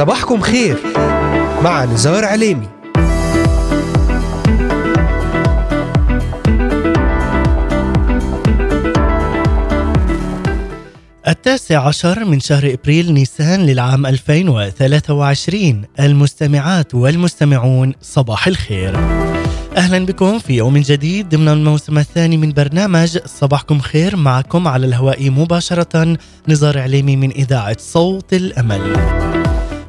صباحكم خير مع نزار عليمي التاسع عشر من شهر إبريل نيسان للعام 2023 المستمعات والمستمعون صباح الخير. أهلا بكم في يوم جديد ضمن الموسم الثاني من برنامج صباحكم خير معكم على الهواء مباشرة نزار عليمي من إذاعة صوت الأمل.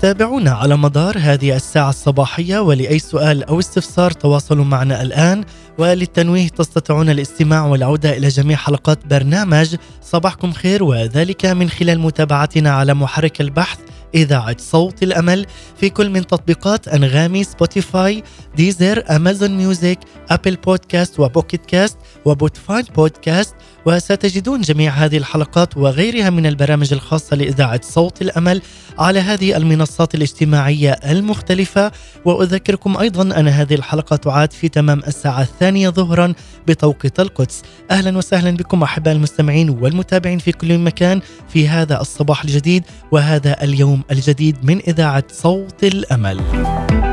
تابعونا على مدار هذه الساعة الصباحية ولأي سؤال أو استفسار تواصلوا معنا الآن. وللتنويه تستطيعون الاستماع والعودة إلى جميع حلقات برنامج صباحكم خير وذلك من خلال متابعتنا على محرك البحث إذاعة صوت الأمل. في كل من تطبيقات أنغامي Spotify Deezer Amazon Music Apple Podcast و Pocket Cast و Podvine Podcast وستجدون جميع هذه الحلقات وغيرها من البرامج الخاصة لإذاعة صوت الأمل على هذه المنصات الاجتماعية المختلفة. وأذكركم أيضا أن هذه الحلقة تعاد في تمام الساعة الثانية ظهرا بتوقيت القدس. أهلا وسهلا بكم أحباء المستمعين والمتابعين في كل مكان في هذا الصباح الجديد وهذا اليوم الجديد من إذاعة صوت الأمل.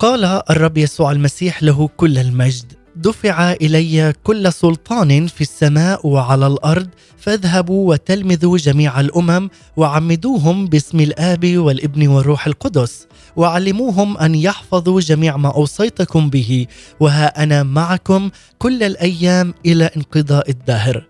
قال الرب يسوع المسيح له كل المجد. دفع إلي كل سلطان في السماء وعلى الأرض فاذهبوا وتلمذوا جميع الأمم وعمدوهم باسم الآب والابن والروح القدس وعلموهم أن يحفظوا جميع ما أوصيتكم به وها أنا معكم كل الأيام إلى انقضاء الدهر.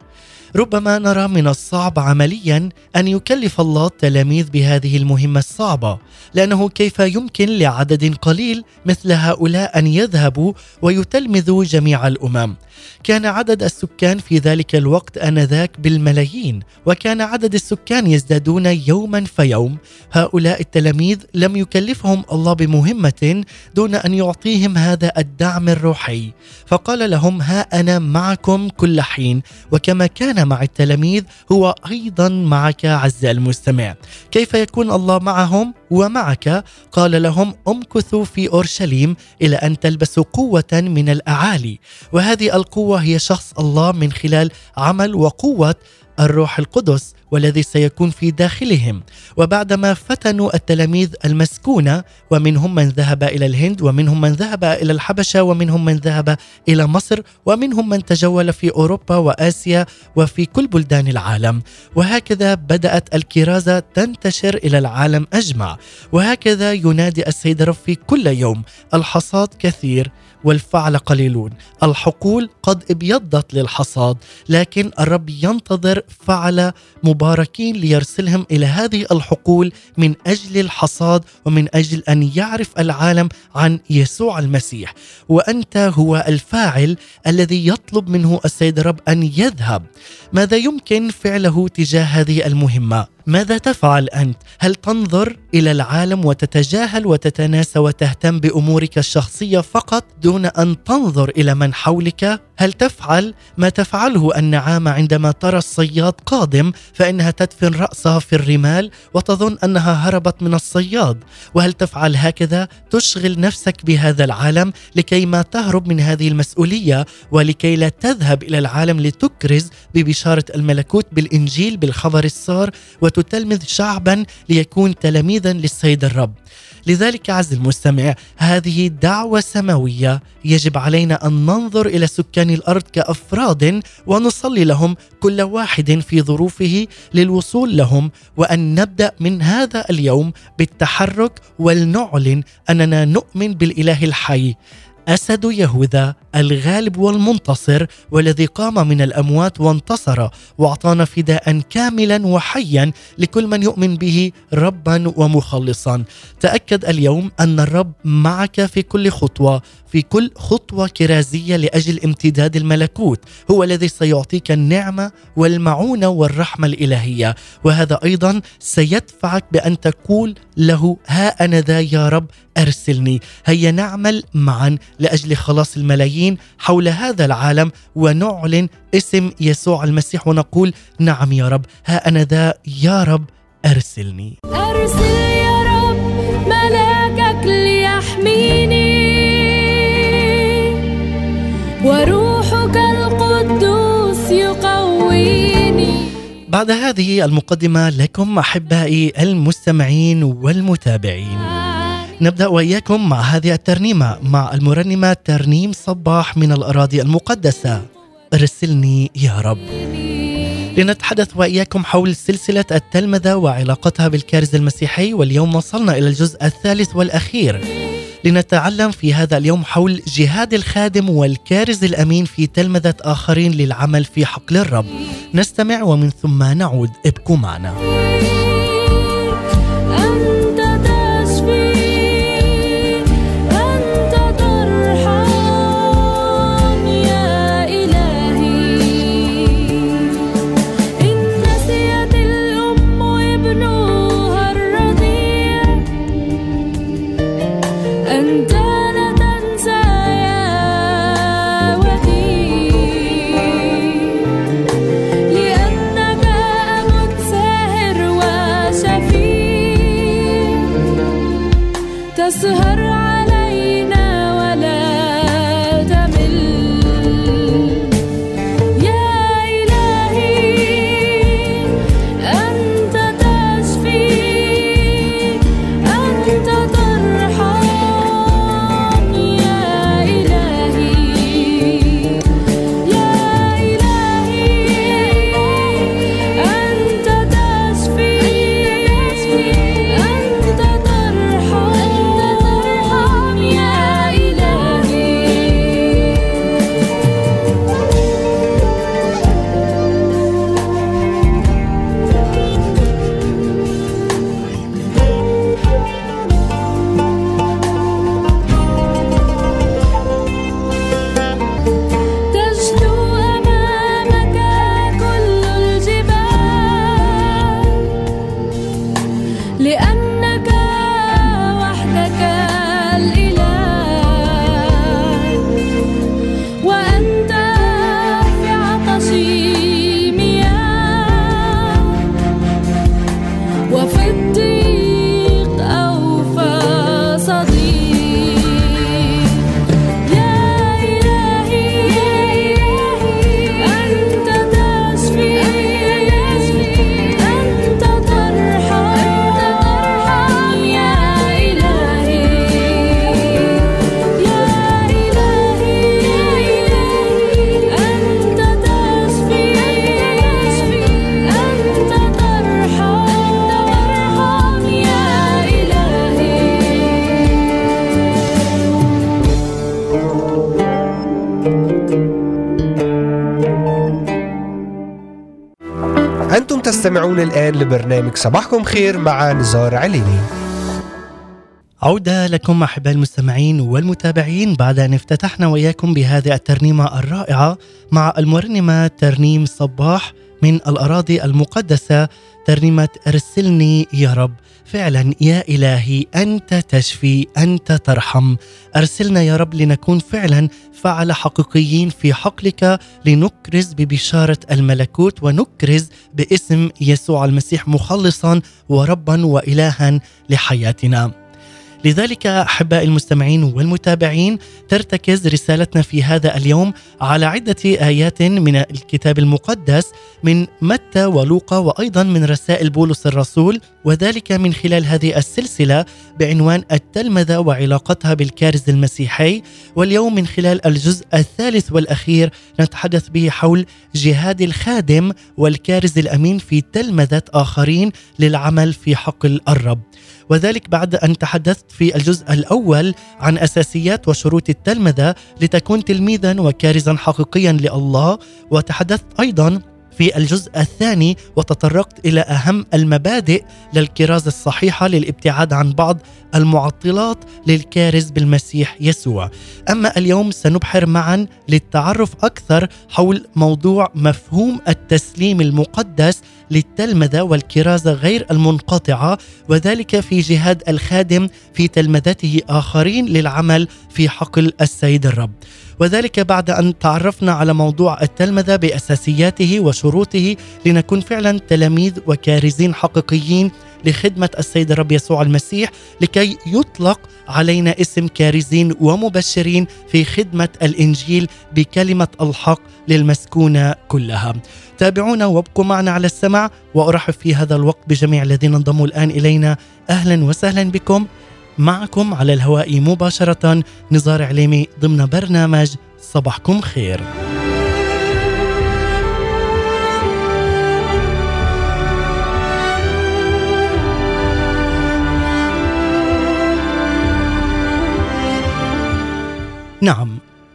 ربما نرى من الصعب عمليا أن يكلف الله التلاميذ بهذه المهمة الصعبة لأنه كيف يمكن لعدد قليل مثل هؤلاء أن يذهبوا ويتلمذوا جميع الأمم. كان عدد السكان في ذلك الوقت آنذاك بالملايين وكان عدد السكان يزدادون يوما فيوم. هؤلاء التلاميذ لم يكلفهم الله بمهمة دون أن يعطيهم هذا الدعم الروحي. فقال لهم ها أنا معكم كل حين وكما كان مع التلاميذ هو أيضا معك عز المستمع. كيف يكون الله معهم؟ ومعك قال لهم امكثوا في أورشليم إلى أن تلبسوا قوة من الأعالي. وهذه القوة هي شخص الله من خلال عمل وقوة الروح القدس. والذي سيكون في داخلهم. وبعدما فتنوا التلاميذ المسكونه ومنهم من ذهب إلى الهند ومنهم من ذهب إلى الحبشة ومنهم من ذهب إلى مصر ومنهم من تجول في أوروبا وآسيا وفي كل بلدان العالم. وهكذا بدأت الكرازة تنتشر إلى العالم أجمع. وهكذا ينادي السيد رب في كل يوم. الحصاد كثير. والفعل قليلون. الحقول قد ابيضت للحصاد لكن الرب ينتظر فعل مباركين ليرسلهم إلى هذه الحقول من أجل الحصاد ومن أجل أن يعرف العالم عن يسوع المسيح. وأنت هو الفاعل الذي يطلب منه السيد الرب أن يذهب. ماذا يمكن فعله تجاه هذه المهمة؟ ماذا تفعل أنت؟ هل تنظر إلى العالم وتتجاهل وتتناسى وتهتم بأمورك الشخصية فقط دون أن تنظر إلى من حولك؟ هل تفعل ما تفعله النعامة عندما ترى الصياد قادم فإنها تدفن رأسها في الرمال وتظن أنها هربت من الصياد؟ وهل تفعل هكذا؟ تشغل نفسك بهذا العالم لكي ما تهرب من هذه المسؤولية ولكي لا تذهب إلى العالم لتكرز ببشارة الملكوت بالإنجيل بالخبر السار وتتلمذ شعبا ليكون تلاميذا للسيد الرب لذلك عز المستمع هذه دعوة سماوية يجب علينا أن ننظر إلى سكان الأرض كأفراد ونصلي لهم كل واحد في ظروفه للوصول لهم وأن نبدأ من هذا اليوم بالتحرك ولنعلن أننا نؤمن بالإله الحي. أسد يهوذا الغالب والمنتصر والذي قام من الأموات وانتصر وأعطانا فداء كاملا وحيا لكل من يؤمن به ربا ومخلصا. تأكد اليوم أن الرب معك في كل خطوة في كل خطوة كرازية لأجل امتداد الملكوت. هو الذي سيعطيك النعمة والمعونة والرحمة الإلهية. وهذا أيضا سيدفعك بأن تقول له ها أنا ذا يا رب أرسلني. هيا نعمل معا لأجل خلاص الملايين حول هذا العالم ونعلن اسم يسوع المسيح ونقول نعم يا رب ها أنا ذا يا رب أرسلني. أرسل يا رب ملاكك بعد هذه المقدمة لكم أحبائي المستمعين والمتابعين. نبدأ وإياكم مع هذه الترنيمة مع المرنمة ترنيم صباح من الأراضي المقدسة. ارسلني يا رب. لنتحدث وإياكم حول سلسلة التلمذة وعلاقتها بالكارز المسيحي واليوم وصلنا إلى الجزء الثالث والأخير. لنتعلم في هذا اليوم حول جهاد الخادم والكارز الأمين في تلمذة آخرين للعمل في حقل الرب. نستمع ومن ثم نعود. ابقوا معنا. تستمعون الآن لبرنامج صباحكم خير مع نزار عليني. عودة لكم أحباء المستمعين والمتابعين بعد أن افتتحنا وإياكم بهذه الترنيمة الرائعة مع المرنمة ترنيم صباح من الأراضي المقدسة ترنيمة أرسلني يا رب. فعلا يا إلهي أنت تشفي أنت ترحم. أرسلنا يا رب لنكون فعلا فعل حقيقيين في حقلك لنكرز ببشارة الملكوت ونكرز باسم يسوع المسيح مخلصا وربا وإلها لحياتنا. لذلك أحبائي المستمعين والمتابعين ترتكز رسالتنا في هذا اليوم على عدة آيات من الكتاب المقدس من متى ولوقا وأيضا من رسائل بولس الرسول وذلك من خلال هذه السلسلة بعنوان التلمذة وعلاقتها بالكارز المسيحي. واليوم من خلال الجزء الثالث والأخير نتحدث به حول جهاد الخادم والكارز الأمين في تلمذة آخرين للعمل في حقل الرب. وذلك بعد أن تحدثت في الجزء الأول عن أساسيات وشروط التلمذة لتكون تلميذا وكارزا حقيقيا لله وتحدثت أيضا في الجزء الثاني وتطرقت إلى أهم المبادئ للكرازة الصحيحة للابتعاد عن بعض المعطلات للكارز بالمسيح يسوع. أما اليوم سنبحر معا للتعرف أكثر حول موضوع مفهوم التسليم المقدس للتلمذة والكرازة غير المنقطعة وذلك في جهاد الخادم في تلمذته آخرين للعمل في حقل السيد الرب. وذلك بعد أن تعرفنا على موضوع التلمذة بأساسياته وشروطه لنكون فعلا تلاميذ وكارزين حقيقيين لخدمة السيد الرب يسوع المسيح لكي يطلق علينا اسم كارزين ومبشرين في خدمة الإنجيل بكلمة الحق للمسكونة كلها. تابعونا وابقوا معنا على السمع وأرحب في هذا الوقت بجميع الذين انضموا الآن إلينا. أهلا وسهلا بكم. معكم على الهواء مباشرة نزار عليمي ضمن برنامج صباحكم خير.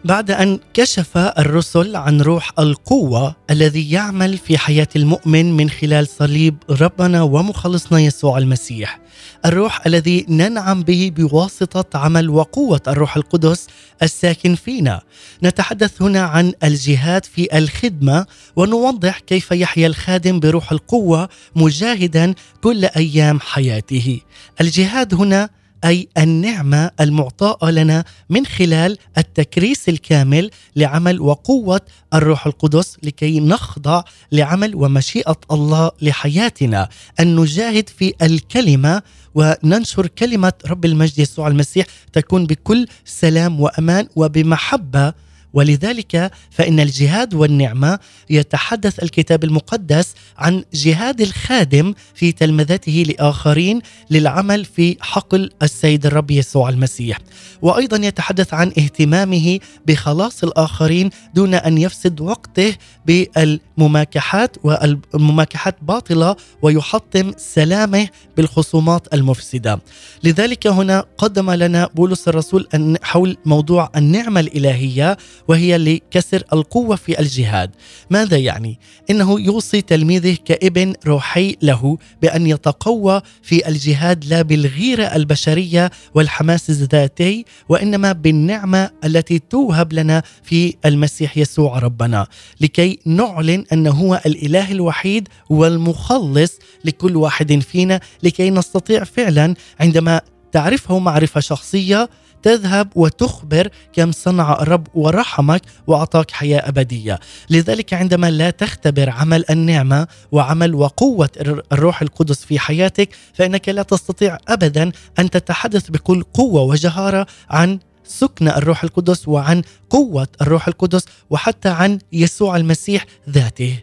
بعد أن كشف الرسل عن روح القوة الذي يعمل في حياة المؤمن من خلال صليب ربنا ومخلصنا يسوع المسيح. الروح الذي ننعم به بواسطة عمل وقوة الروح القدس الساكن فينا. نتحدث هنا عن الجهاد في الخدمة ونوضح كيف يحيا الخادم بروح القوة مجاهدا كل أيام حياته. الجهاد هنا أي النعمة المعطاه لنا من خلال التكريس الكامل لعمل وقوة الروح القدس لكي نخضع لعمل ومشيئة الله لحياتنا. أن نجاهد في الكلمة وننشر كلمة رب المجد يسوع المسيح تكون بكل سلام وأمان وبمحبة ولذلك فإن الجهاد والنعمة يتحدث الكتاب المقدس عن جهاد الخادم في تلمذته لآخرين للعمل في حقل السيد الرب يسوع المسيح. وأيضا يتحدث عن اهتمامه بخلاص الآخرين دون أن يفسد وقته بالمماكحات والمماكحات باطلة ويحطم سلامه بالخصومات المفسدة. لذلك هنا قدم لنا بولس الرسول حول موضوع النعمة الإلهية وهي لكسر القوة في الجهاد ماذا يعني؟ إنه يوصي تلميذه كابن روحي له بأن يتقوى في الجهاد لا بالغيرة البشرية والحماس الذاتي وإنما بالنعمة التي توهب لنا في المسيح يسوع ربنا لكي نعلن أنه هو الإله الوحيد والمخلص لكل واحد فينا لكي نستطيع فعلا عندما تعرفه معرفة شخصية تذهب وتخبر كم صنع الرب ورحمك وأعطاك حياة أبدية، لذلك عندما لا تختبر عمل النعمة وعمل وقوة الروح القدس في حياتك فإنك لا تستطيع ابدا أن تتحدث بكل قوة وجهارة عن سكن الروح القدس وعن قوة الروح القدس وحتى عن يسوع المسيح ذاته.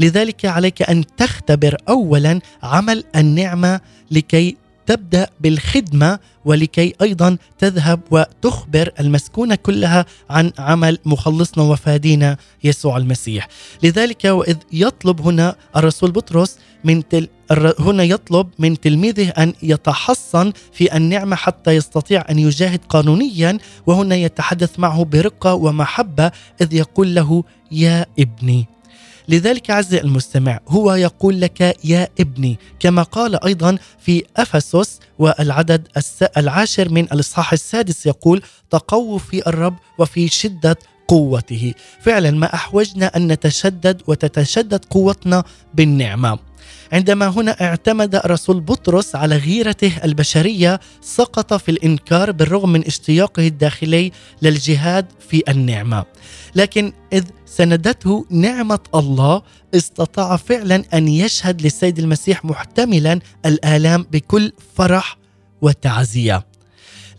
لذلك عليك أن تختبر اولا عمل النعمة لكي تبدأ بالخدمة ولكي أيضا تذهب وتخبر المسكونة كلها عن عمل مخلصنا وفادينا يسوع المسيح. لذلك وإذ يطلب هنا الرسول بطرس من تل هنا يطلب من تلميذه أن يتحصن في النعمة حتى يستطيع أن يجاهد قانونيا وهنا يتحدث معه برقة ومحبة إذ يقول له يا ابني لذلك عز المستمع هو يقول لك يا ابني كما قال أيضا في أفسس والعدد العاشر من الإصحاح السادس يقول تقووا في الرب وفي شدة قوته. فعلا ما أحوجنا أن نتشدد وتتشدد قوتنا بالنعمة. عندما هنا اعتمد الرسول بطرس على غيرته البشرية سقط في الإنكار بالرغم من اشتياقه الداخلي للجهاد في النعمة. لكن إذ سندته نعمة الله استطاع فعلا أن يشهد للسيد المسيح محتملا الآلام بكل فرح وتعزية.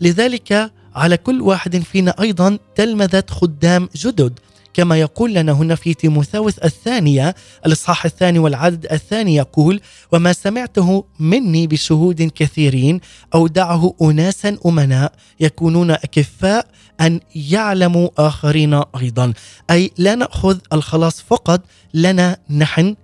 لذلك على كل واحد فينا أيضا تلمذه خدام جدد كما يقول لنا هنا في تيموثاوس الثانية الإصحاح الثاني والعدد الثاني يقول وما سمعته مني بشهود كثيرين أودعه أناسا أمناء يكونون أكفاء أن يعلموا آخرين أيضا. أي لا نأخذ الخلاص فقط لنا نحن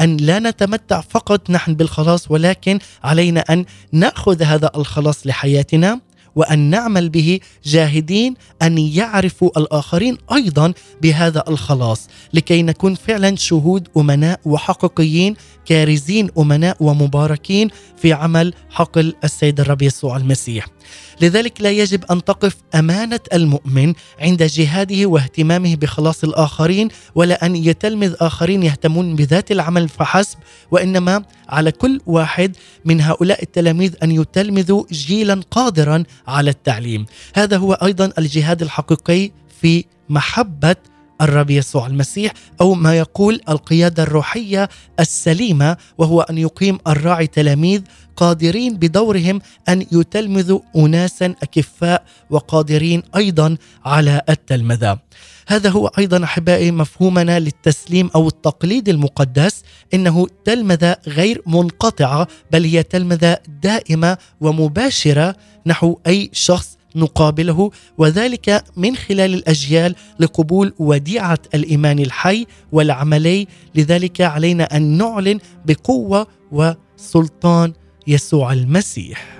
أن لا نتمتع فقط نحن بالخلاص ولكن علينا أن نأخذ هذا الخلاص لحياتنا. وأن نعمل به جاهدين أن يعرفوا الآخرين أيضا بهذا الخلاص لكي نكون فعلا شهود أمناء وحقيقيين كارزين أمناء ومباركين في عمل حقل السيد الرب يسوع المسيح. لذلك لا يجب أن تقف أمانة المؤمن عند جهاده واهتمامه بخلاص الآخرين ولا أن يتلمذ آخرين يهتمون بذات العمل فحسب وإنما على كل واحد من هؤلاء التلاميذ أن يتلمذوا جيلا قادرا على التعليم. هذا هو أيضا الجهاد الحقيقي في محبة الرب يسوع المسيح أو ما يقول القيادة الروحية السليمة وهو أن يقيم الراعي تلاميذ قادرين بدورهم أن يتلمذوا اناسا أكفاء وقادرين أيضا على التلمذة. هذا هو أيضا أحبائي مفهومنا للتسليم أو التقليد المقدس إنه تلمذة غير منقطعة بل هي تلمذة دائمة ومباشرة نحو أي شخص نقابله وذلك من خلال الأجيال لقبول وديعة الإيمان الحي والعملي لذلك علينا أن نعلن بقوة وسلطان يسوع المسيح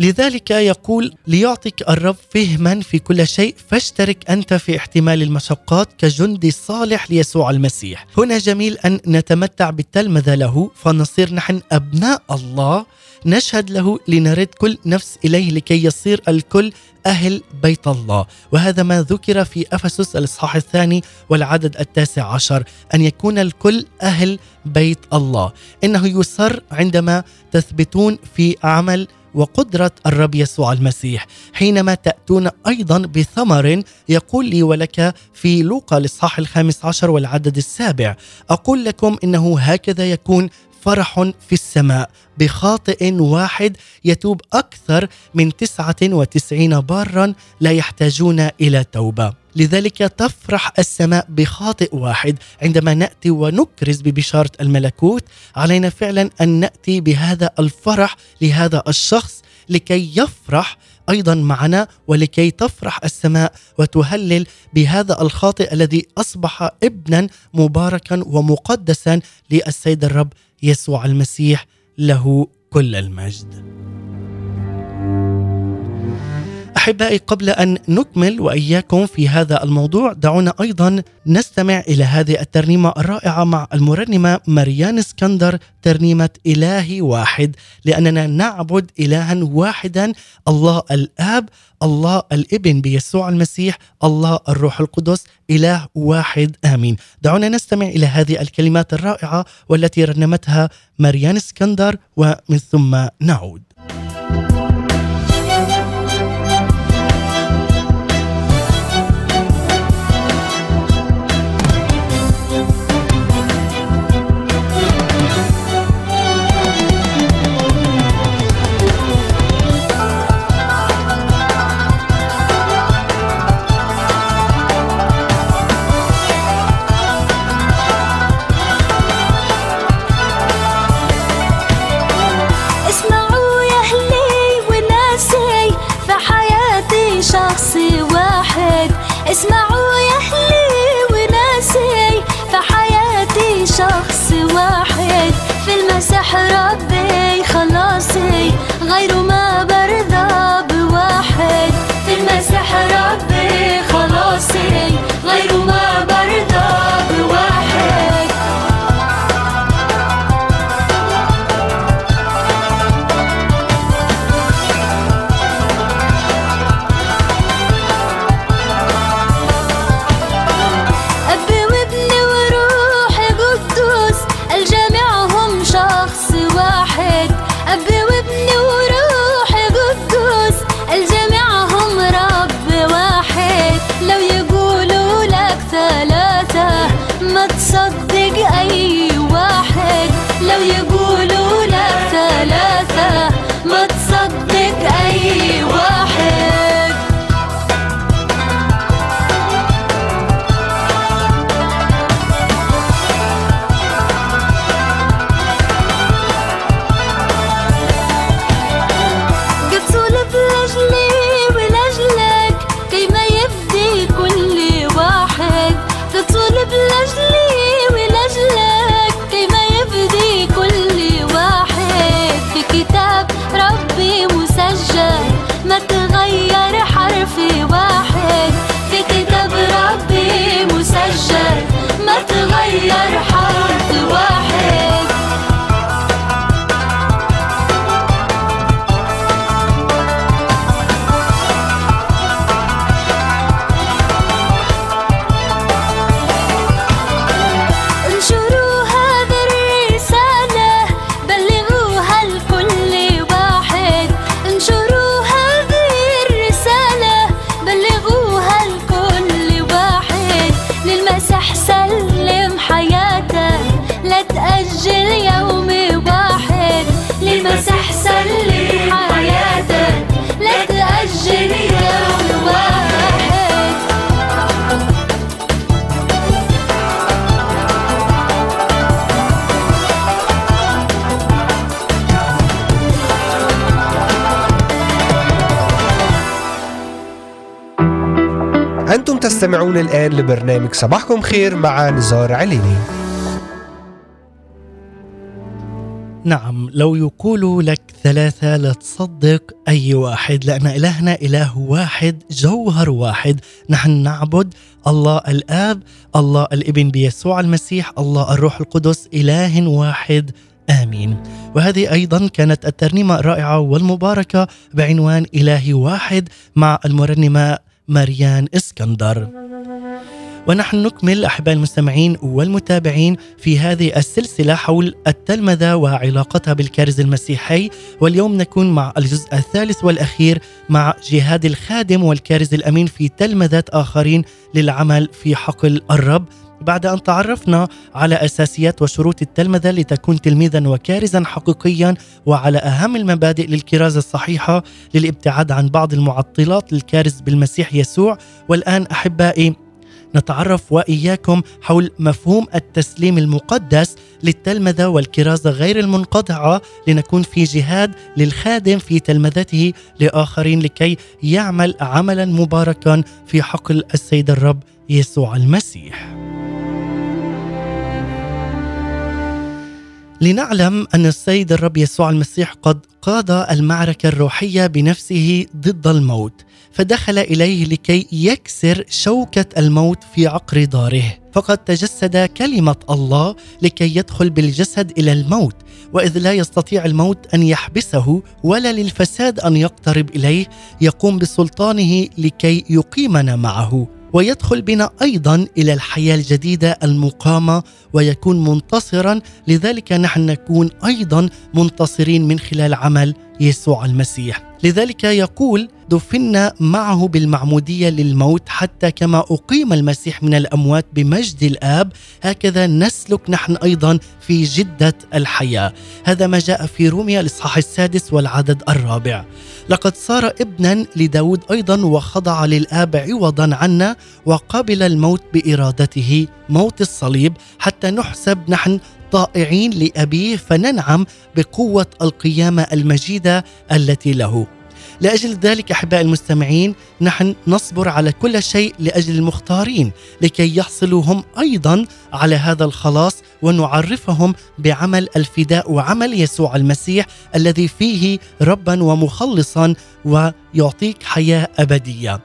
لذلك يقول ليعطيك الرب فهما في كل شيء فاشترك أنت في احتمال المشقات كجندي صالح ليسوع المسيح. هنا جميل أن نتمتع بالتلمذة له فنصير نحن أبناء الله نشهد له لنرد كل نفس إليه لكي يصير الكل أهل بيت الله. وهذا ما ذكر في أفسس الإصحاح الثاني والعدد التاسع عشر أن يكون الكل أهل بيت الله. إنه يسر عندما تثبتون في عمل وقدرة الرب يسوع المسيح. حينما تأتون أيضا بثمر يقول لي ولك في لوقا الإصحاح الخامس عشر والعدد السابع أقول لكم إنه هكذا يكون فرح في السماء بخاطئ واحد يتوب أكثر من تسعة وتسعين بارا لا يحتاجون إلى توبة. لذلك تفرح السماء بخاطئ واحد عندما نأتي ونكرز ببشارة الملكوت. علينا فعلا أن نأتي بهذا الفرح لهذا الشخص لكي يفرح أيضا معنا ولكي تفرح السماء وتهلل بهذا الخاطئ الذي أصبح ابنا مباركا ومقدسا للسيد الرب يسوع المسيح له كل المجد. أحبائي قبل أن نكمل وإياكم في هذا الموضوع دعونا أيضا نستمع إلى هذه الترنيمة الرائعة مع المرنمة مريان اسكندر ترنيمة إلهي واحد. لأننا نعبد الها واحدا الله الآب الله الإبن بيسوع المسيح الله الروح القدس إله واحد آمين. دعونا نستمع إلى هذه الكلمات الرائعة والتي رنمتها مريان اسكندر ومن ثم نعود. تستمعون الآن لبرنامج صباحكم خير مع نزار عليني. نعم لو يقولوا لك ثلاثة لا تصدق أي واحد لأن إلهنا إله واحد جوهر واحد. نحن نعبد الله الآب الله الابن بيسوع المسيح الله الروح القدس إله واحد. آمين. وهذه أيضا كانت الترنيمة الرائعة والمباركة بعنوان إله واحد مع المرنمة مريان إسكندر. ونحن نكمل احباء المستمعين والمتابعين في هذه السلسلة حول التلمذة وعلاقتها بالكارز المسيحي. واليوم نكون مع الجزء الثالث والأخير مع جهاد الخادم والكارز الأمين في تلمذه آخرين للعمل في حقل الرب. بعد أن تعرفنا على أساسيات وشروط التلمذة لتكون تلميذا وكارزا حقيقيا وعلى أهم المبادئ للكرازة الصحيحة للابتعاد عن بعض المعطلات للكارز بالمسيح يسوع والآن أحبائي نتعرف وإياكم حول مفهوم التسليم المقدس للتلمذة والكرازة غير المنقطعة لنكون في جهاد للخادم في تلمذته لآخرين لكي يعمل عملا مباركا في حقل السيد الرب يسوع المسيح. لنعلم أن السيد الرب يسوع المسيح قد قاد المعركة الروحية بنفسه ضد الموت فدخل إليه لكي يكسر شوكة الموت في عقر داره. فقد تجسد كلمة الله لكي يدخل بالجسد إلى الموت وإذ لا يستطيع الموت أن يحبسه ولا للفساد أن يقترب إليه يقوم بسلطانه لكي يقيمنا معه. ويدخل بنا أيضا إلى الحياة الجديدة المقامة ويكون منتصرا. لذلك نحن نكون أيضا منتصرين من خلال عمل يسوع المسيح. لذلك يقول دفنا معه بالمعمودية للموت حتى كما أقيم المسيح من الأموات بمجد الآب. هكذا نسلك نحن أيضا في جدة الحياة. هذا ما جاء في روميا الإصحاح السادس والعدد الرابع. لقد صار ابنا لداود أيضا وخضع للآب عوضا عنا وقبل الموت بإرادته موت الصليب. حتى نحسب نحن طائعين لأبيه فننعم بقوة القيامة المجيدة التي له. لأجل ذلك احباء المستمعين نحن نصبر على كل شيء لأجل المختارين لكي يحصلوا هم أيضا على هذا الخلاص ونعرفهم بعمل الفداء وعمل يسوع المسيح الذي فيه ربا ومخلصا ويعطيك حياة أبدية.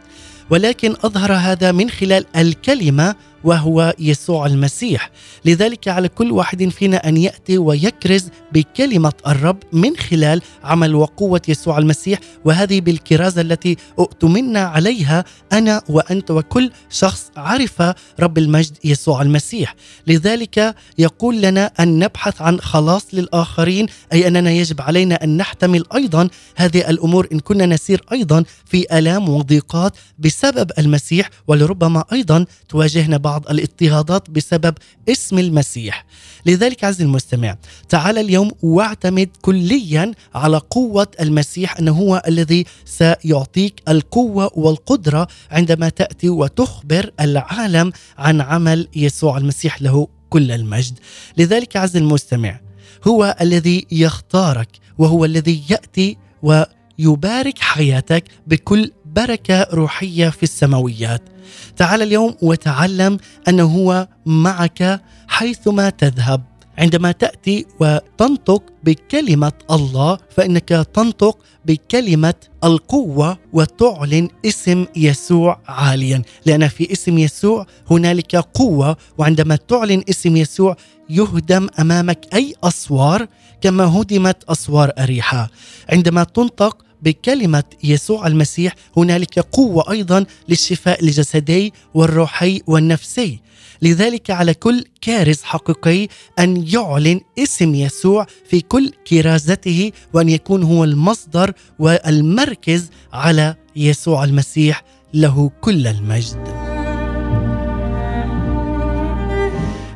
ولكن أظهر هذا من خلال الكلمة وهو يسوع المسيح. لذلك على كل واحد فينا أن يأتي ويكرز بكلمة الرب من خلال عمل وقوة يسوع المسيح وهذه بالكرازة التي أؤتمنا عليها أنا وأنت وكل شخص عرف رب المجد يسوع المسيح. لذلك يقول لنا أن نبحث عن خلاص للآخرين أي أننا يجب علينا أن نحتمل أيضا هذه الأمور إن كنا نسير أيضا في آلام وضيقات بسبب المسيح ولربما أيضا تواجهنا بعض بعض الاضطهادات بسبب اسم المسيح. لذلك عز المستمع تعال اليوم واعتمد كليا على قوة المسيح أنه هو الذي سيعطيك القوة والقدرة عندما تأتي وتخبر العالم عن عمل يسوع المسيح له كل المجد. لذلك عز المستمع هو الذي يختارك وهو الذي يأتي ويبارك حياتك بكل بركة روحية في السماويات. تعال اليوم وتعلم انه هو معك حيثما تذهب. عندما تأتي وتنطق بكلمة الله فإنك تنطق بكلمة القوة وتعلن اسم يسوع عاليا. لأن في اسم يسوع هنالك قوة وعندما تعلن اسم يسوع يهدم أمامك أي أسوار كما هدمت أسوار اريحا عندما تنطق بكلمة يسوع المسيح هنالك قوة أيضا للشفاء الجسدي والروحي والنفسي لذلك على كل كارز حقيقي أن يعلن اسم يسوع في كل كرازته وأن يكون هو المصدر والمركز على يسوع المسيح له كل المجد.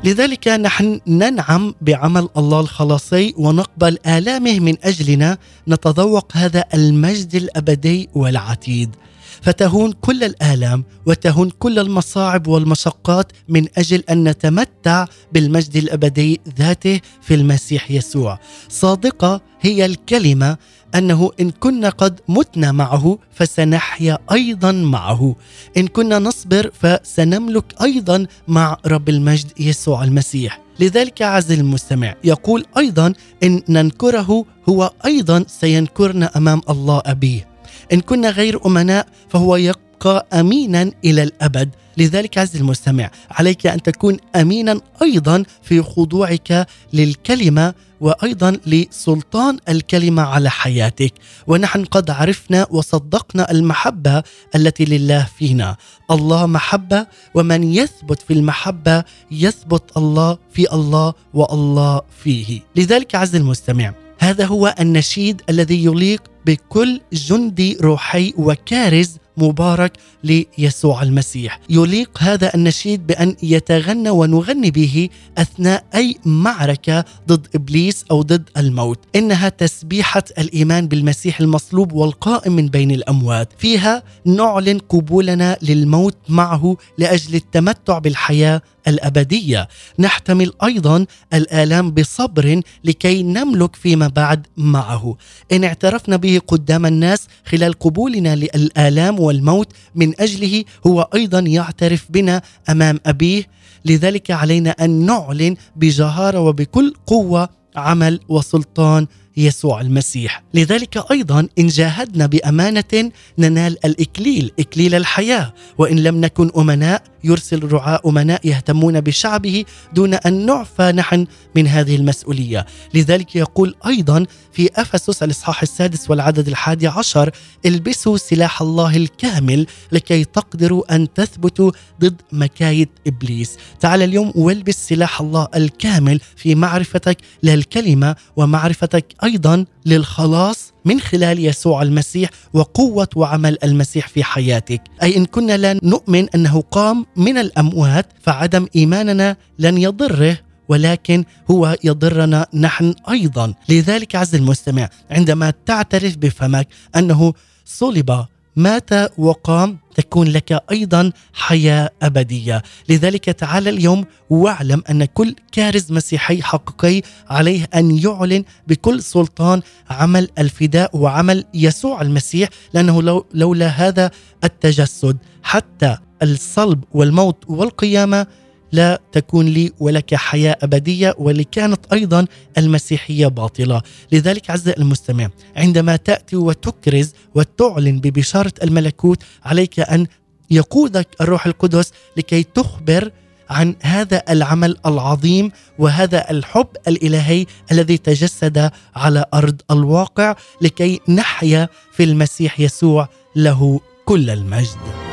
لذلك نحن ننعم بعمل الله الخلاصي ونقبل آلامه من أجلنا نتذوق هذا المجد الأبدي والعتيد. فتهون كل الآلام وتهون كل المصاعب والمشقات من أجل أن نتمتع بالمجد الأبدي ذاته في المسيح يسوع. صادقة هي الكلمة أنه إن كنا قد متنا معه فسنحيا أيضا معه. إن كنا نصبر فسنملك أيضا مع رب المجد يسوع المسيح. لذلك عز المستمع يقول أيضا إن ننكره هو أيضا سينكرنا أمام الله أبيه. إن كنا غير أمناء فهو يبقى امينا إلى الأبد. لذلك عز المستمع عليك أن تكون امينا أيضا في خضوعك للكلمة وأيضا لسلطان الكلمة على حياتك. ونحن قد عرفنا وصدقنا المحبة التي لله فينا. الله محبة ومن يثبت في المحبة يثبت الله في الله والله فيه. لذلك عز المستمع هذا هو النشيد الذي يليق بكل جندي روحي وكارز مبارك ليسوع المسيح. يليق هذا النشيد بأن يتغنى ونغني به أثناء أي معركة ضد إبليس أو ضد الموت. إنها تسبيحة الإيمان بالمسيح المصلوب والقائم من بين الأموات. فيها نعلن قبولنا للموت معه لأجل التمتع بالحياة الأبدية. نحتمل أيضا الآلام بصبر لكي نملك فيما بعد معه. إن اعترفنا به قدام الناس خلال قبولنا للآلام والموت من أجله هو أيضا يعترف بنا أمام أبيه. لذلك علينا أن نعلن بجهارة وبكل قوة عمل وسلطان يسوع المسيح. لذلك أيضا إن جاهدنا بأمانة ننال الإكليل إكليل الحياة. وإن لم نكن أمناء يرسل رعاء امناء يهتمون بشعبه دون أن نعفى نحن من هذه المسؤولية. لذلك يقول أيضا في أفسس الإصحاح السادس والعدد الحادي عشر البسوا سلاح الله الكامل لكي تقدروا أن تثبتوا ضد مكايد إبليس. تعال اليوم والبس سلاح الله الكامل في معرفتك للكلمة ومعرفتك أيضا للخلاص من خلال يسوع المسيح وقوة وعمل المسيح في حياتك. أي إن كنا لا نؤمن أنه قام من الأموات فعدم إيماننا لن يضره ولكن هو يضرنا نحن أيضا. لذلك عز المستمع عندما تعترف بفمك أنه صلب مات وقام تكون لك أيضا حياة أبدية، لذلك تعال اليوم واعلم أن كل كارز مسيحي حقيقي عليه أن يعلن بكل سلطان عمل الفداء وعمل يسوع المسيح لأنه لو لولا هذا التجسد حتى الصلب والموت والقيامة لا تكون لي ولك حياة أبدية ولكانت أيضا المسيحية باطلة، لذلك عز المستمع عندما تأتي وتكرز وتعلن ببشارة الملكوت عليك أن يقودك الروح القدس لكي تخبر عن هذا العمل العظيم وهذا الحب الإلهي الذي تجسد على أرض الواقع لكي نحيا في المسيح يسوع له كل المجد.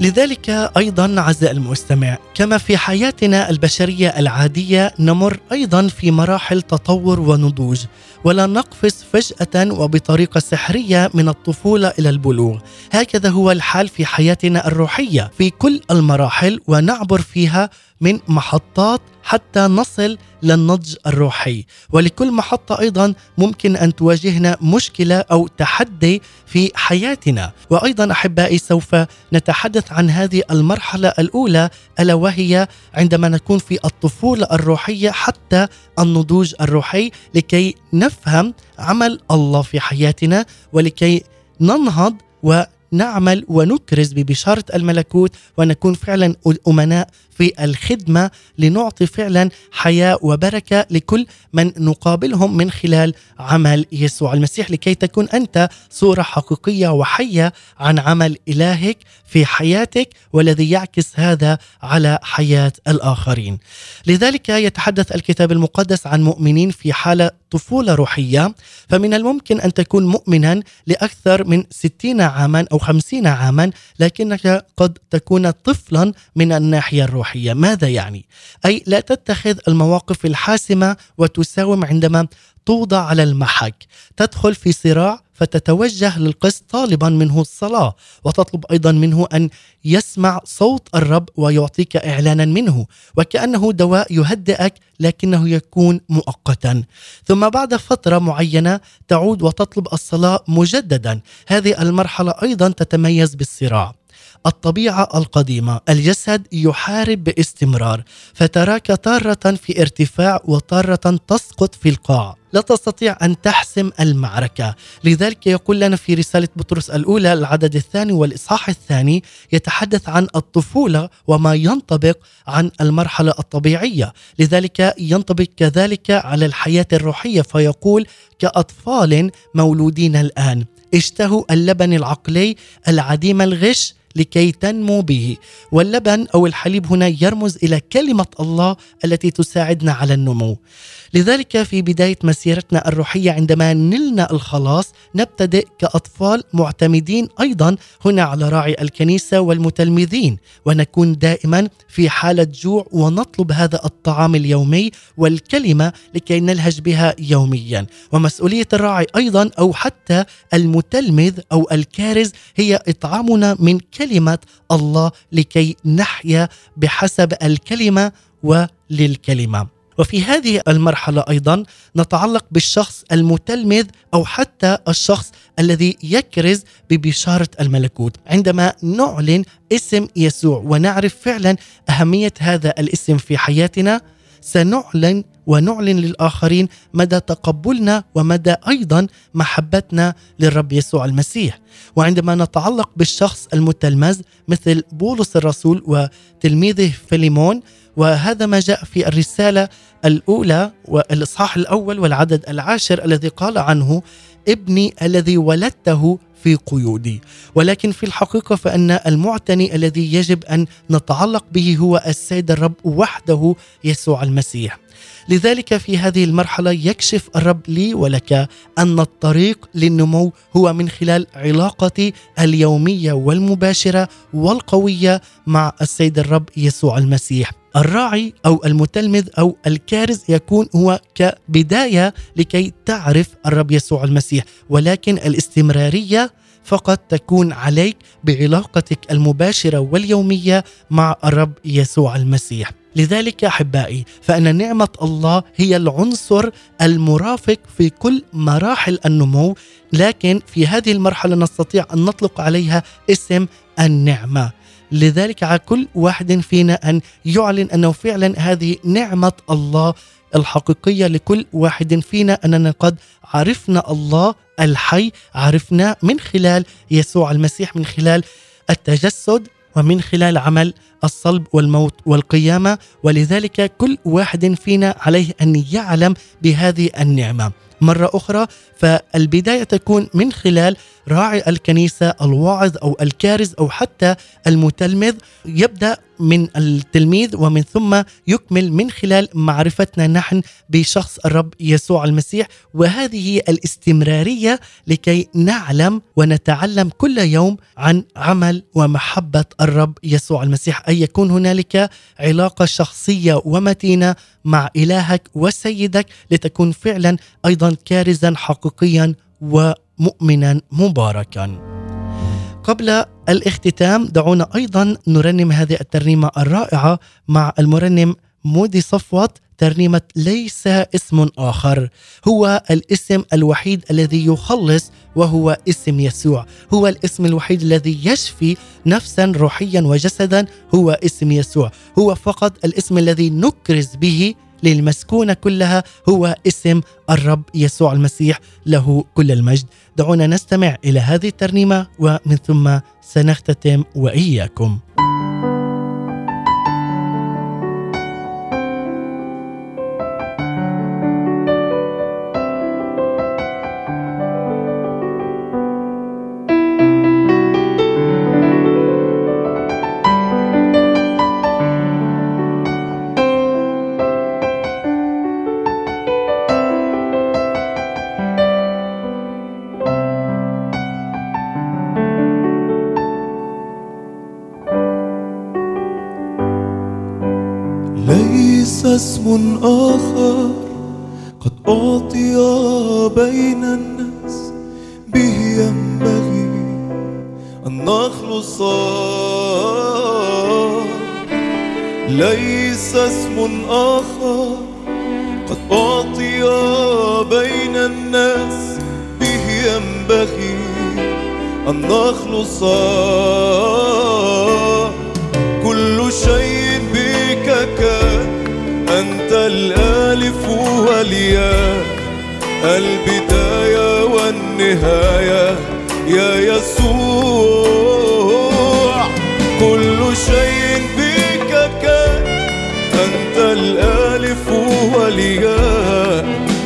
لذلك أيضا عزيزي المستمع كما في حياتنا البشرية العادية نمر أيضا في مراحل تطور ونضوج ولا نقفز فجأة وبطريقة سحرية من الطفولة إلى البلوغ. هكذا هو الحال في حياتنا الروحية في كل المراحل ونعبر فيها من محطات حتى نصل للنضج الروحي. ولكل محطة أيضا ممكن أن تواجهنا مشكلة أو تحدي في حياتنا. وأيضا أحبائي سوف نتحدث عن هذه المرحلة الأولى ألا وهي عندما نكون في الطفولة الروحية حتى النضوج الروحي لكي نفهم عمل الله في حياتنا ولكي ننهض و نعمل ونكرز ببشارة الملكوت ونكون فعلا أمناء في الخدمة لنعطي فعلا حياة وبركة لكل من نقابلهم من خلال عمل يسوع المسيح لكي تكون أنت صورة حقيقية وحية عن عمل إلهك في حياتك والذي يعكس هذا على حياة الآخرين. لذلك يتحدث الكتاب المقدس عن مؤمنين في حالة طفولة روحية فمن الممكن أن تكون مؤمنا لأكثر من 60 عاما أو 50 عاما لكنك قد تكون طفلا من الناحية الروحيه. الروحية ماذا يعني أي لا تتخذ المواقف الحاسمة وتساوم عندما توضع على المحك. تدخل في صراع فتتوجه للقسط طالبا منه الصلاة. وتطلب أيضا منه أن يسمع صوت الرب ويعطيك اعلانا منه. وكأنه دواء يهدئك لكنه يكون مؤقتا. ثم بعد فترة معينة تعود وتطلب الصلاة مجددا. هذه المرحلة أيضا تتميز بالصراع. الطبيعة القديمة. الجسد يحارب باستمرار فتراك تارة في ارتفاع وتارة تسقط في القاع. لا تستطيع أن تحسم المعركة، لذلك يقول لنا في رسالة بطرس الأولى العدد الثاني والإصحاح الثاني يتحدث عن الطفولة وما ينطبق عن المرحلة الطبيعية، لذلك ينطبق كذلك على الحياة الروحية فيقول كأطفال مولودين الآن اشتهوا اللبن العقلي العديم الغش لكي تنمو به. واللبن أو الحليب هنا يرمز إلى كلمة الله التي تساعدنا على النمو. لذلك في بداية مسيرتنا الروحية عندما نلنا الخلاص نبتدئ كأطفال معتمدين أيضا هنا على راعي الكنيسة والمتلمذين ونكون دائما في حالة جوع ونطلب هذا الطعام اليومي والكلمة لكي نلهج بها يوميا. ومسؤولية الراعي أيضا أو حتى المتلمذ أو الكارز هي إطعامنا من كلمة الله لكي نحيا بحسب الكلمة وللكلمة. وفي هذه المرحلة أيضا نتعلق بالشخص المتلمذ أو حتى الشخص الذي يكرز ببشارة الملكوت. عندما نعلن اسم يسوع ونعرف فعلا أهمية هذا الاسم في حياتنا سنعلن ونعلن للآخرين مدى تقبلنا ومدى أيضا محبتنا للرب يسوع المسيح. وعندما نتعلق بالشخص المتلمذ مثل بولس الرسول وتلميذه فيليمون وهذا ما جاء في الرسالة الأولى والإصحاح الأول والعدد العاشر الذي قال عنه ابني الذي ولدته في قيودي. ولكن في الحقيقة فأن المعتني الذي يجب أن نتعلق به هو السيد الرب وحده يسوع المسيح. لذلك في هذه المرحلة يكشف الرب لي ولك أن الطريق للنمو هو من خلال علاقتي اليومية والمباشرة والقوية مع السيد الرب يسوع المسيح. الراعي أو المتلمذ أو الكارز يكون هو كبداية لكي تعرف الرب يسوع المسيح. ولكن الاستمرارية فقط تكون عليك بعلاقتك المباشرة واليومية مع الرب يسوع المسيح. لذلك أحبائي فإن نعمة الله هي العنصر المرافق في كل مراحل النمو لكن في هذه المرحلة نستطيع أن نطلق عليها اسم النعمة. لذلك على كل واحد فينا أن يعلن أنه فعلا هذه نعمة الله الحقيقية. لكل واحد فينا أننا قد عرفنا الله الحي عرفناه من خلال يسوع المسيح من خلال التجسد ومن خلال عمل الصلب والموت والقيامة. ولذلك كل واحد فينا عليه أن يعلم بهذه النعمة. مرة أخرى فالبداية تكون من خلال راعي الكنيسة الواعظ أو الكارز أو حتى المتلمذ يبدأ من التلميذ ومن ثم يكمل من خلال معرفتنا نحن بشخص الرب يسوع المسيح وهذه الاستمرارية لكي نعلم ونتعلم كل يوم عن عمل ومحبة الرب يسوع المسيح اي يكون هنالك علاقة شخصية ومتينة مع إلهك وسيدك لتكون فعلا أيضا كارزا حقيقيا ومؤمنا مباركا. قبل الاختتام دعونا أيضا نرنم هذه الترنيمة الرائعة مع المرنم مودي صفوت ترنيمة ليس اسم آخر. هو الاسم الوحيد الذي يخلص وهو اسم يسوع. هو الاسم الوحيد الذي يشفي نفسا روحيا وجسدا هو اسم يسوع. هو فقط الاسم الذي نكرز به للمسكونة كلها هو اسم الرب يسوع المسيح له كل المجد. دعونا نستمع إلى هذه الترنيمة ومن ثم سنختتم وإياكم. أعطي بين الناس به ينبغي أن نخلص. ليس اسم آخر. قد أعطي بين الناس به ينبغي أن نخلص. والياء البداية والنهاية. يا يسوع كل شيء بك كان. أنت الألف والياء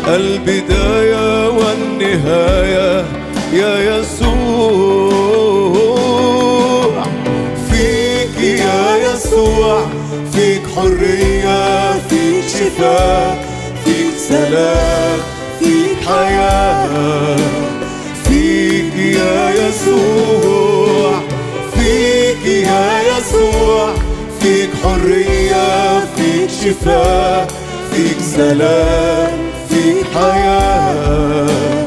البداية والنهاية. يا يسوع فيك يا يسوع فيك حرية فيك شفاء. سلام فيك حياة فيك يا يسوع فيك يا يسوع فيك حرية فيك شفاء فيك سلام فيك حياة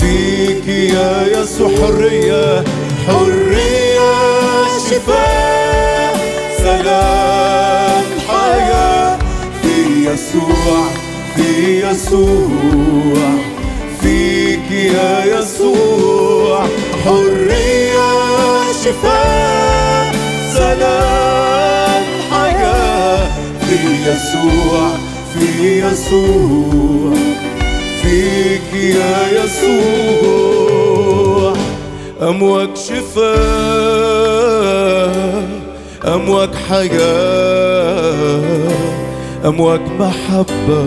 فيك يا يسوع حرية حرية شفاء سلام حياة في يسوع. يسوع فيك يا يسوع. حرية شفاء سلام حياة. في يسوع في يسوع. فيك يا يسوع. أمواج شفاء أمواج حياة أمواج محبة.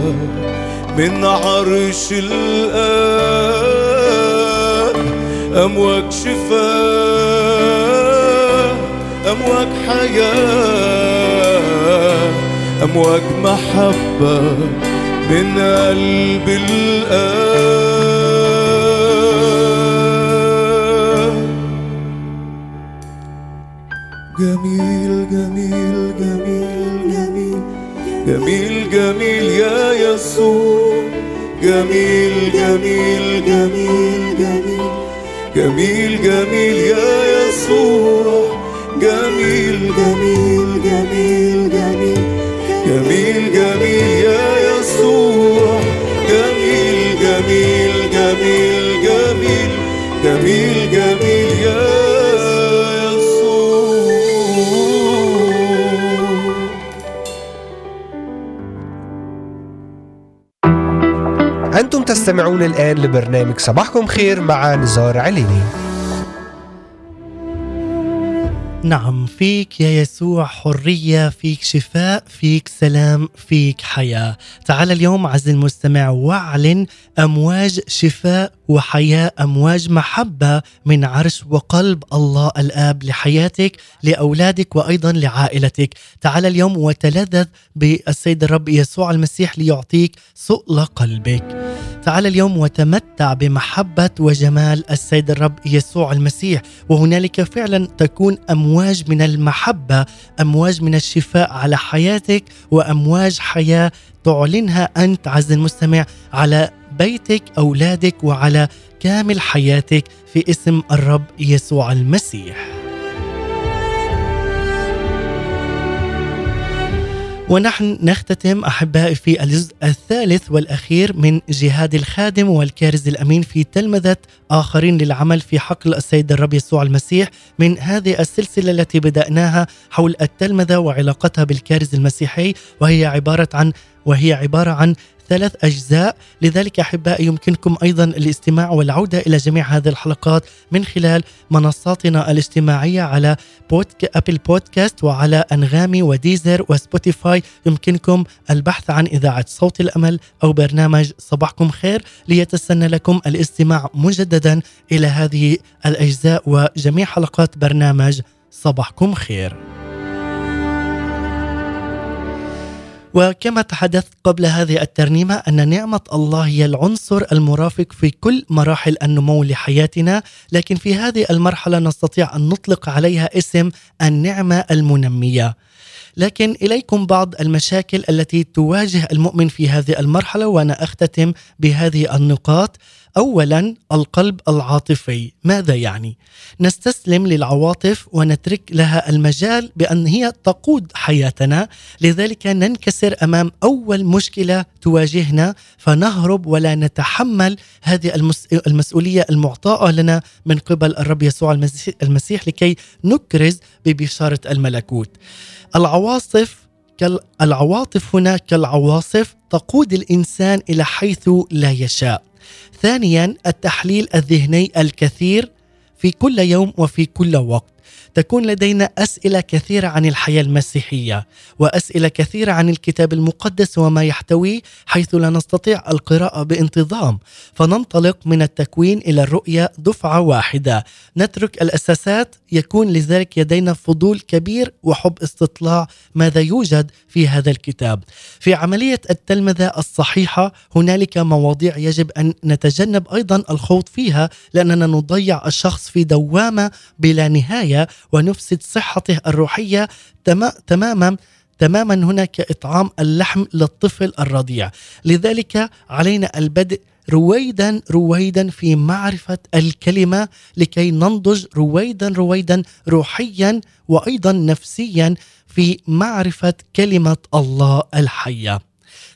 من عرش الآب. أمواج شفاء أمواج حياة أمواج محبة من قلب الآب. جميل جميل جميل جميل. جميل جميل يا يسوع. جميل جميل جميل جميل. جميل جميل يا يسوع. تستمعون الآن لبرنامج صباحكم خير مع نزار عليني نعم فيك يا يسوع حرية فيك شفاء فيك سلام فيك حياة. تعال اليوم عز المستمع واعلن أمواج شفاء وحياة أمواج محبة من عرش وقلب الله الآب لحياتك لأولادك وأيضا لعائلتك. تعال اليوم وتلذذ بالسيد الرب يسوع المسيح ليعطيك سؤل قلبك. تعال اليوم وتمتع بمحبة وجمال السيد الرب يسوع المسيح. وهنالك فعلا تكون أمواج من المحبة أمواج من الشفاء على حياتك وأمواج حياة تعلنها أنت عز المستمع على بيتك أولادك وعلى كامل حياتك في اسم الرب يسوع المسيح. ونحن نختتم أحبائي في الجزء الثالث والأخير من جهاد الخادم والكارز الأمين في تلمذة آخرين للعمل في حقل السيد الرب يسوع المسيح من هذه السلسلة التي بدأناها حول التلمذة وعلاقتها بالكارز المسيحي وهي عبارة عن وهي عبارة عن ثلاث أجزاء. لذلك أحبائي يمكنكم أيضا الاستماع والعودة إلى جميع هذه الحلقات من خلال منصاتنا الاجتماعية على بودك Apple Podcast وعلى أنغامي و Deezer و Spotify. يمكنكم البحث عن إذاعة صوت الأمل أو برنامج صباحكم خير. ليتسنى لكم الاستماع مجددا إلى هذه الأجزاء وجميع حلقات برنامج صباحكم خير. وكما تحدثت قبل هذه الترنيمة أن نعمة الله هي العنصر المرافق في كل مراحل النمو لحياتنا لكن في هذه المرحلة نستطيع أن نطلق عليها اسم النعمة المنمية. لكن إليكم بعض المشاكل التي تواجه المؤمن في هذه المرحلة وأنا أختتم بهذه النقاط. اولا القلب العاطفي. ماذا يعني؟ نستسلم للعواطف ونترك لها المجال بأن هي تقود حياتنا. لذلك ننكسر أمام أول مشكلة تواجهنا فنهرب ولا نتحمل هذه المس- المسؤولية المعطاه لنا من قبل الرب يسوع المسيح- لكي نكرز ببشارة الملكوت. العواصف العواطف هنا كالعواصف تقود الإنسان إلى حيث لا يشاء. ثانيا التحليل الذهني الكثير في كل يوم وفي كل وقت. تكون لدينا أسئلة كثيرة عن الحياة المسيحية وأسئلة كثيرة عن الكتاب المقدس وما يحتويه حيث لا نستطيع القراءة بانتظام. فننطلق من التكوين إلى الرؤية دفعة واحدة. نترك الأساسات يكون لذلك لدينا فضول كبير وحب استطلاع ماذا يوجد في هذا الكتاب. في عملية التلمذة الصحيحة هنالك مواضيع يجب أن نتجنب أيضا الخوض فيها لأننا نضيع الشخص في دوامة بلا نهاية. ونفسد صحته الروحية تما- تماما تماما هنا كاطعام اللحم للطفل الرضيع. لذلك علينا البدء رويدا رويدا في معرفة الكلمة لكي ننضج رويدا رويدا روحيا وأيضا نفسيا في معرفة كلمة الله الحية.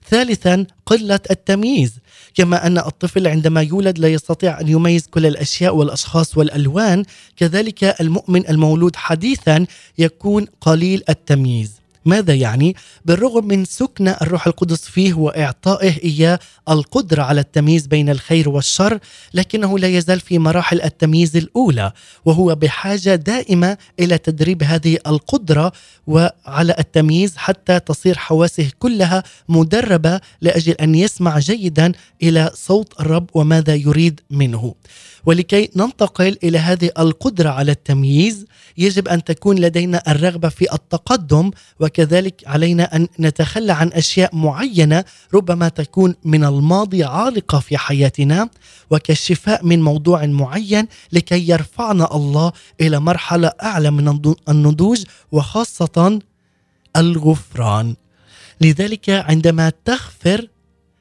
ثالثا قلة التمييز. كما أن الطفل عندما يولد لا يستطيع أن يميز كل الأشياء والأشخاص والألوان كذلك المؤمن المولود حديثا يكون قليل التمييز. ماذا يعني؟ بالرغم من سكن الروح القدس فيه وإعطائه إياه القدرة على التمييز بين الخير والشر، لكنه لا يزال في مراحل التمييز الأولى، وهو بحاجة دائمة إلى تدريب هذه القدرة وعلى التمييز حتى تصير حواسه كلها مدربة لأجل أن يسمع جيدا إلى صوت الرب وماذا يريد منه. ولكي ننتقل إلى هذه القدرة على التمييز يجب أن تكون لدينا الرغبة في التقدم وكذلك علينا أن نتخلى عن أشياء معينة ربما تكون من الماضي عالقة في حياتنا وكالشفاء من موضوع معين لكي يرفعنا الله إلى مرحلة أعلى من النضوج وخاصة الغفران. لذلك عندما تغفر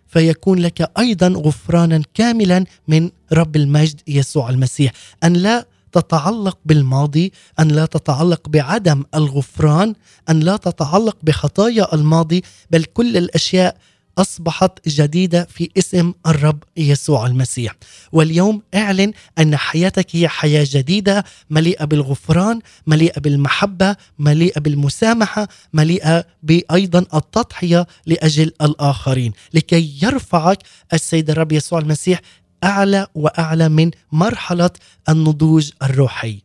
فيكون لك أيضا غفرانا كاملا من رب المجد يسوع المسيح أن لا تتعلق بالماضي أن لا تتعلق بعدم الغفران أن لا تتعلق بخطايا الماضي بل كل الأشياء أصبحت جديدة في اسم الرب يسوع المسيح. واليوم اعلن أن حياتك هي حياة جديدة مليئة بالغفران مليئة بالمحبة مليئة بالمسامحة مليئة بايضا التضحية لأجل الآخرين. لكي يرفعك السيد الرب يسوع المسيح أعلى وأعلى من مرحلة النضوج الروحي.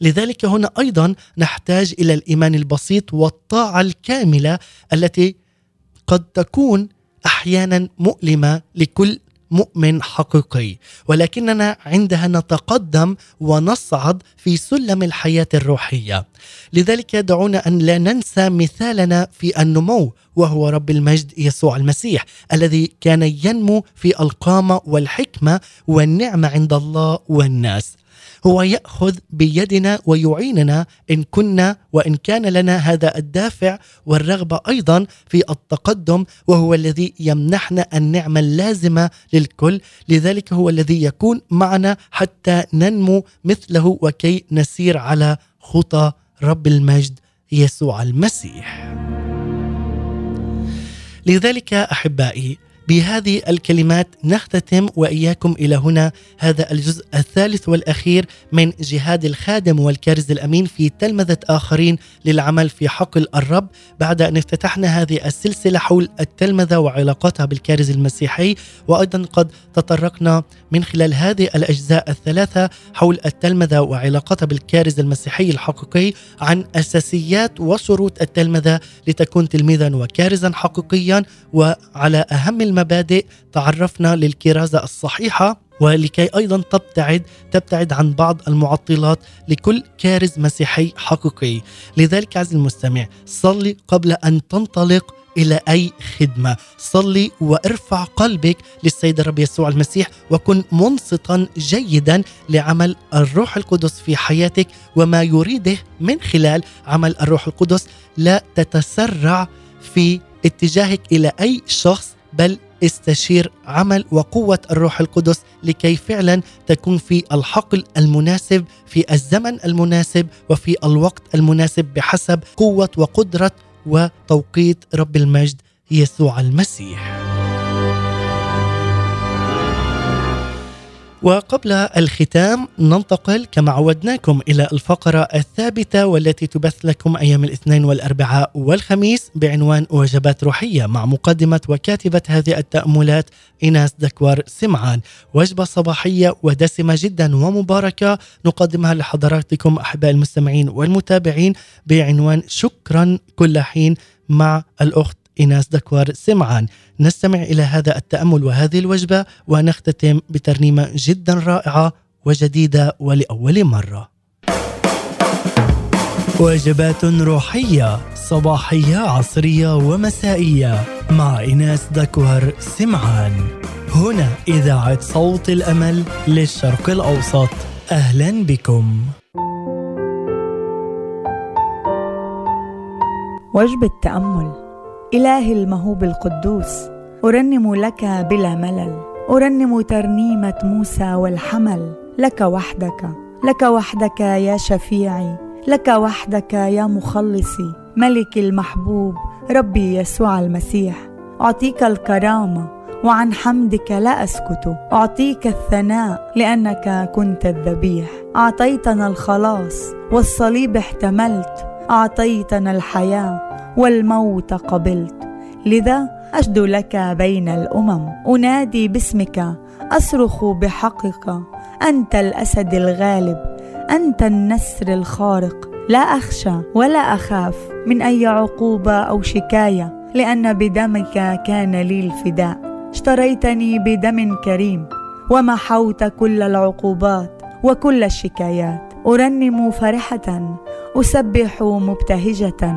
لذلك هنا أيضا نحتاج إلى الإيمان البسيط والطاعة الكاملة التي قد تكون أحيانا مؤلمة لكل مؤمن حقيقي. ولكننا عندها نتقدم ونصعد في سلم الحياة الروحية. لذلك دعونا أن لا ننسى مثالنا في النمو وهو رب المجد يسوع المسيح الذي كان ينمو في القامة والحكمة والنعمة عند الله والناس. هو يأخذ بيدنا ويعيننا إن كنا وإن كان لنا هذا الدافع والرغبة أيضا في التقدم وهو الذي يمنحنا النعمة اللازمة للكل. لذلك هو الذي يكون معنا حتى ننمو مثله وكي نسير على خطى رب المجد يسوع المسيح. لذلك أحبائي بهذه الكلمات نختتم وإياكم إلى هنا. هذا الجزء الثالث والأخير من جهاد الخادم والكارز الأمين في تلمذة آخرين للعمل في حقل الرب. بعد أن افتتحنا هذه السلسلة حول التلمذة وعلاقتها بالكارز المسيحي وأيضا قد تطرقنا من خلال هذه الأجزاء الثلاثة حول التلمذة وعلاقتها بالكارز المسيحي الحقيقي عن أساسيات وشروط التلمذة لتكون تلميذا وكارزا حقيقيا وعلى أهم المبادئ تعرفنا للكرازة الصحيحة ولكي أيضا تبتعد تبتعد عن بعض المعطلات لكل كارز مسيحي حقيقي. لذلك عزيزي المستمع صلي قبل أن تنطلق إلى أي خدمة. صلي وارفع قلبك للسيد الرب يسوع المسيح وكن منصتا جيدا لعمل الروح القدس في حياتك وما يريده من خلال عمل الروح القدس. لا تتسرع في اتجاهك إلى أي شخص بل استشير عمل وقوة الروح القدس لكي فعلا تكون في الحقل المناسب في الزمن المناسب وفي الوقت المناسب بحسب قوة وقدرة وتوقيت رب المجد يسوع المسيح. وقبل الختام ننتقل كما عودناكم إلى الفقرة الثابتة والتي تبث لكم أيام الاثنين والاربعاء والخميس بعنوان وجبات روحية مع مقدمة وكاتبة هذه التأملات إيناس دكوار سمعان. وجبة صباحية ودسمة جدا ومباركة نقدمها لحضراتكم احباء المستمعين والمتابعين بعنوان شكرا كل حين مع الأخت إيناس دكوار سمعان. نستمع إلى هذا التأمل وهذه الوجبة ونختتم بترنيمة جدا رائعة وجديدة ولأول مرة. وجبات روحية صباحية عصرية ومسائية مع إيناس دكوار سمعان. هنا إذاعة صوت الأمل للشرق الأوسط. أهلا بكم. وجبة تأمل. إلهي المهوب القدوس أرنم لك بلا ملل أرنم ترنيمة موسى والحمل. لك وحدك لك وحدك يا شفيعي لك وحدك يا مخلصي. ملك المحبوب ربي يسوع المسيح. أعطيك الكرامة وعن حمدك لا أسكت. أعطيك الثناء لأنك كنت الذبيح. أعطيتنا الخلاص والصليب احتملت. أعطيتنا الحياة والموت قبلت. لذا أشدو لك بين الأمم. أنادي باسمك أصرخ بحقك. أنت الأسد الغالب أنت النسر الخارق. لا أخشى ولا أخاف من أي عقوبة أو شكاية لأن بدمك كان لي الفداء. اشتريتني بدم كريم ومحوت كل العقوبات وكل الشكايات. أرنم فرحة أسبح مبتهجة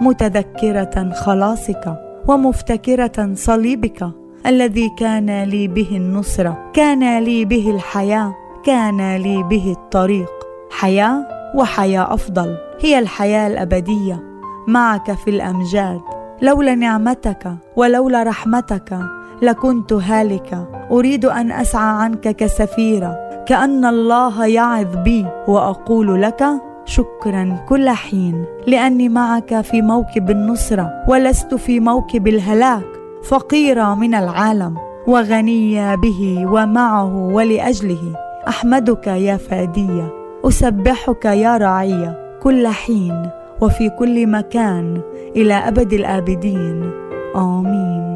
متذكرة خلاصك ومفتكرة صليبك الذي كان لي به النصره كان لي به الحياة كان لي به الطريق. حياة وحياة أفضل هي الحياة الأبدية. معك في الأمجاد لولا نعمتك ولولا رحمتك لكنت هالكه أريد أن أسعى عنك كسفيرة كأن الله يعظ بي وأقول لك شكرا كل حين لأني معك في موكب النصره ولست في موكب الهلاك فقيره من العالم وغنيه به ومعه ولأجله. أحمدك يا فاديه أسبحك يا راعيه كل حين وفي كل مكان إلى أبد الآبدين. آمين.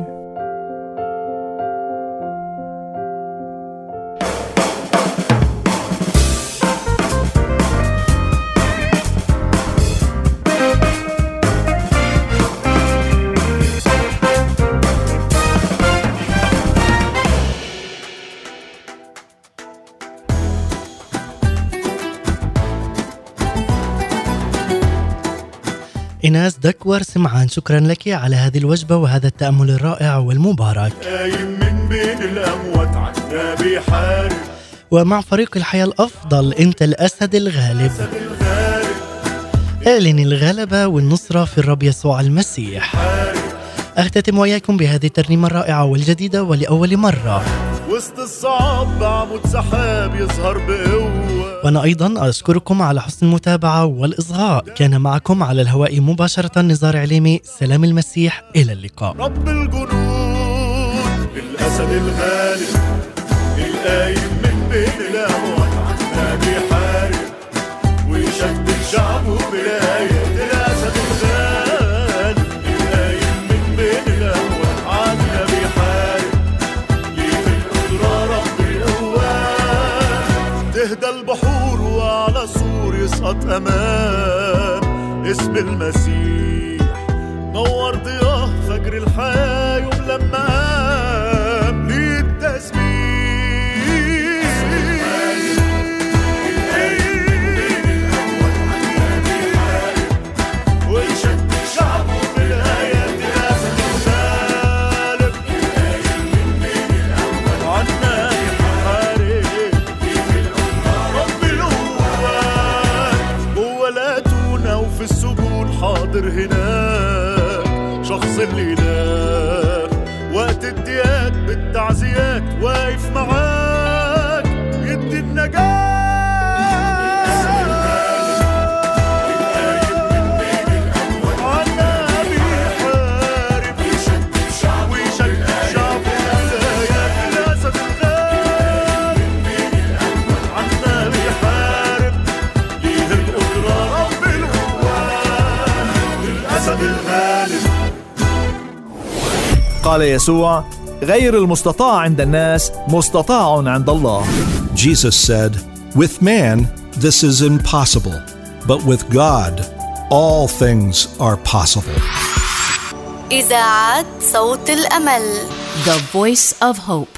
إيناس دكور سمعان شكرا لك على هذه الوجبة وهذا التأمل الرائع والمبارك. قايم من بين الأموات عنا بيحارب ومع فريق الحياة الأفضل أنت الأسد الغالب. أسد الغارب اعلن الغلبة والنصرة في الرب يسوع المسيح. أختتم وإياكم بهذه الترنيمة الرائعة والجديدة ولأول مرة. وسط الصعاب بعمود سحاب يظهر بقوة وأنا أيضا أشكركم على حسن المتابعة والإصغاء. كان معكم على الهواء مباشرة نزار عليمي. سلام المسيح. إلى اللقاء. رب الجنود الأسد الغالب القايم من بين الأموات عنا بيحارب ويشدد شعبه بلاية يسوع غير المستطاع عند الناس مستطاع عند الله Jesus said, With man, this is impossible, but with God, all things are possible. إذاعة صوت الأمل The Voice of Hope